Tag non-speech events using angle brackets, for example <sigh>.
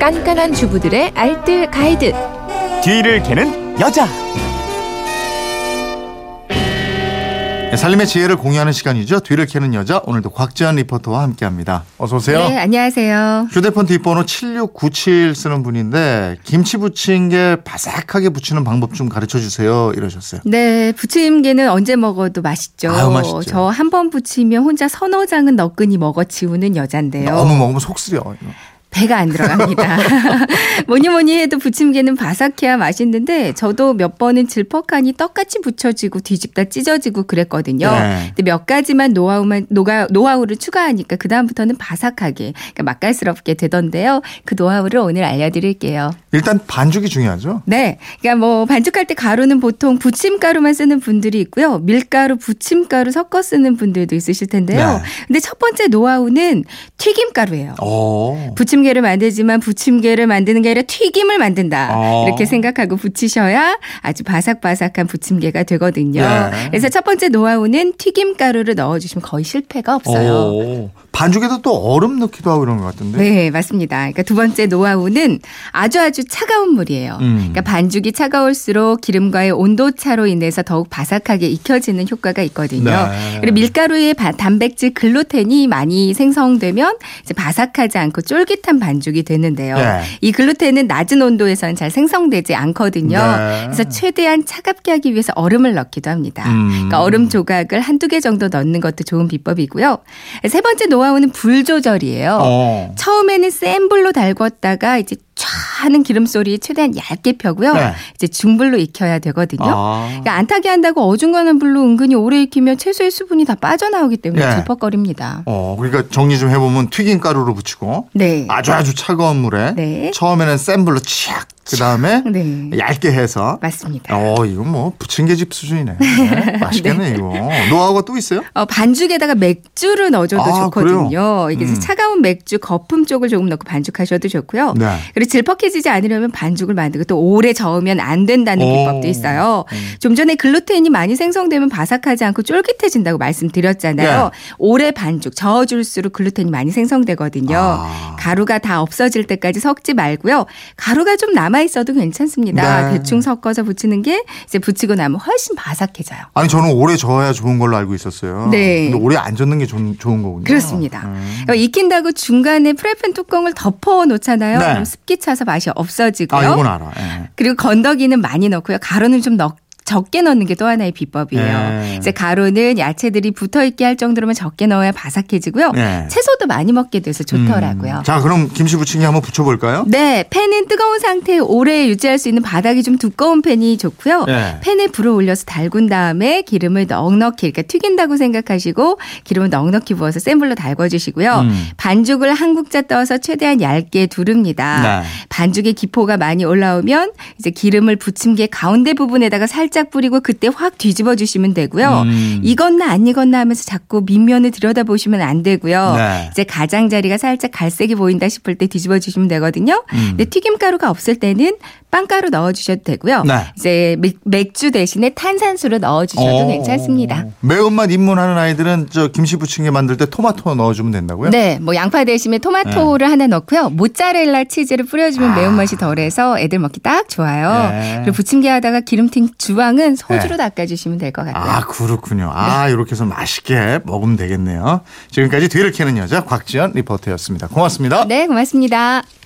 깐깐한 주부들의 알뜰 가이드. 뒤를 캐는 여자. 네, 삶의 지혜를 공유하는 시간이죠. 뒤를 캐는 여자 오늘도 곽지연 리포터와 함께합니다. 어서 오세요. 네, 안녕하세요. 휴대폰 뒷번호 7697 쓰는 분인데 김치 부침개 바삭하게 부치는 방법 좀 가르쳐 주세요 이러셨어요. 네, 부침개는 언제 먹어도 맛있죠. 아유, 맛있죠. 저 한 번 부치면 혼자 서너 장은 너끈히 먹어 치우는 여잔데요. 너무 먹으면 속 쓰려. 배가 안 들어갑니다. <laughs> 뭐니 뭐니 해도 부침개는 바삭해야 맛있는데 저도 몇 번은 질퍽하니 떡같이 부쳐지고 뒤집다 찢어지고 그랬거든요. 네. 근데 몇 가지만 노하우만 노가, 노하우를 추가하니까 그 다음부터는 바삭하게 그러니까 맛깔스럽게 되던데요. 그 노하우를 오늘 알려드릴게요. 일단 반죽이 중요하죠. 네. 그러니까 뭐 반죽할 때 가루는 보통 부침가루만 쓰는 분들이 있고요. 밀가루, 부침가루 섞어 쓰는 분들도 있으실 텐데요. 네. 근데 첫 번째 노하우는 튀김가루예요. 오. 부침 개를 만들지만 부침개를 만드는 게 아니라 튀김을 만든다. 어. 이렇게 생각하고 부치셔야 아주 바삭바삭한 부침개가 되거든요. 네. 그래서 첫 번째 노하우는 튀김 가루를 넣어주시면 거의 실패가 없어요. 오. 반죽에도 또 얼음 넣기도 하고 이런 것 같은데. 네, 맞습니다. 그러니까 두 번째 노하우는 아주 아주 차가운 물이에요. 음. 그러니까 반죽이 차가울수록 기름과의 온도 차로 인해서 더욱 바삭하게 익혀지는 효과가 있거든요. 네. 그리고 밀가루의 바- 단백질 글루텐이 많이 생성되면 이제 바삭하지 않고 쫄깃한 반죽이 되는데요. 네. 이 글루텐은 낮은 온도에서는 잘 생성되지 않거든요. 네. 그래서 최대한 차갑게 하기 위해서 얼음을 넣기도 합니다. 음. 그러니까 얼음 조각을 한두 개 정도 넣는 것도 좋은 비법이고요. 세 번째 노하우는 불 조절이에요. 어. 처음에는 센 불로 달궜다가 이제 촤 하는 기름 소리 최대한 얇게 펴고요. 네. 이제 중불로 익혀야 되거든요. 아. 그러니까 안 타게 한다고 어중간한 불로 은근히 오래 익히면 채소의 수분이 다 빠져나오기 때문에 네. 질퍽거립니다. 어, 그러니까 정리 좀 해보면 튀김 가루로 부치고 네. 아주 아주 차가운 물에 네. 처음에는 센 불로 치악 그 다음에 네. 얇게 해서 맞습니다. 어 이거 뭐 부침개집 수준이네. <laughs> 네, 맛있겠네 이거. 노하우가 또 있어요? 어, 반죽에다가 맥주를 넣어줘도 아, 좋거든요. 그래요? 이게 음. 차가운 맥주 거품 쪽을 조금 넣고 반죽하셔도 좋고요. 네. 그리고 질퍽해지지 않으려면 반죽을 만들고 또 오래 저으면 안 된다는 오. 비법도 있어요. 음. 좀 전에 글루텐이 많이 생성되면 바삭하지 않고 쫄깃해진다고 말씀드렸잖아요. 네. 오래 반죽 저어줄수록 글루텐이 많이 생성되거든요. 아. 가루가 다 없어질 때까지 섞지 말고요. 가루가 좀 남아 있어도 괜찮습니다. 네. 대충 섞어서 붙이는 게 이제 붙이고 나면 훨씬 바삭해져요. 아니 저는 오래 저어야 좋은 걸로 알고 있었어요. 네. 근데 오래 안 젓는 게 좋은, 좋은 거군요. 그렇습니다. 음. 어, 익힌다고 중간에 프라이팬 뚜껑을 덮어 놓잖아요. 네. 그럼 습기 차서 맛이 없어지고요. 아 이건 알아. 예. 그리고 건더기는 많이 넣고요. 가루는 좀 넣, 적게 넣는 게 또 하나의 비법이에요. 네. 이제 가루는 야채들이 붙어 있게 할 정도로만 적게 넣어야 바삭해지고요. 네. 채소도 많이 먹게 돼서 좋더라고요. 음. 자 그럼 김치 부침개 한번 부쳐볼까요? 네, 팬은 뜨거운 상태에 오래 유지할 수 있는 바닥이 좀 두꺼운 팬이 좋고요. 네. 팬에 불을 올려서 달군 다음에 기름을 넉넉히 그러니까 튀긴다고 생각하시고 기름을 넉넉히 부어서 센 불로 달궈 주시고요. 음. 반죽을 한 국자 떠서 최대한 얇게 두릅니다. 네. 반죽의 기포가 많이 올라오면 이제 기름을 부침개 가운데 부분에다가 살짝 뿌리고 그때 확 뒤집어 주시면 되고요. 음. 익었나 안 익었나 하면서 자꾸 밑면을 들여다 보시면 안 되고요. 네. 이제 가장자리가 살짝 갈색이 보인다 싶을 때 뒤집어 주시면 되거든요. 음. 근데 튀김가루가 없을 때는 빵가루 넣어 주셔도 되고요. 네. 이제 맥- 맥주 대신에 탄산수를 넣어 주셔도 어. 괜찮습니다. 매운맛 입문하는 아이들은 저 김치 부침개 만들 때 토마토 넣어주면 된다고요? 네, 뭐 양파 대신에 토마토를 하나 넣고요. 모짜렐라 치즈를 뿌려주면 매운맛이 덜해서 애들 먹기 딱 좋아요. 아. 네. 그리고 부침개 하다가 기름 튄 주황은 소주로 네. 닦아주시면 될 것 같아요. 아 그렇군요. 아 이렇게 해서 맛있게 먹으면 되겠네요. 지금까지 뒤를 캐는 여자 곽지연 리포터였습니다. 고맙습니다. 네, 고맙습니다.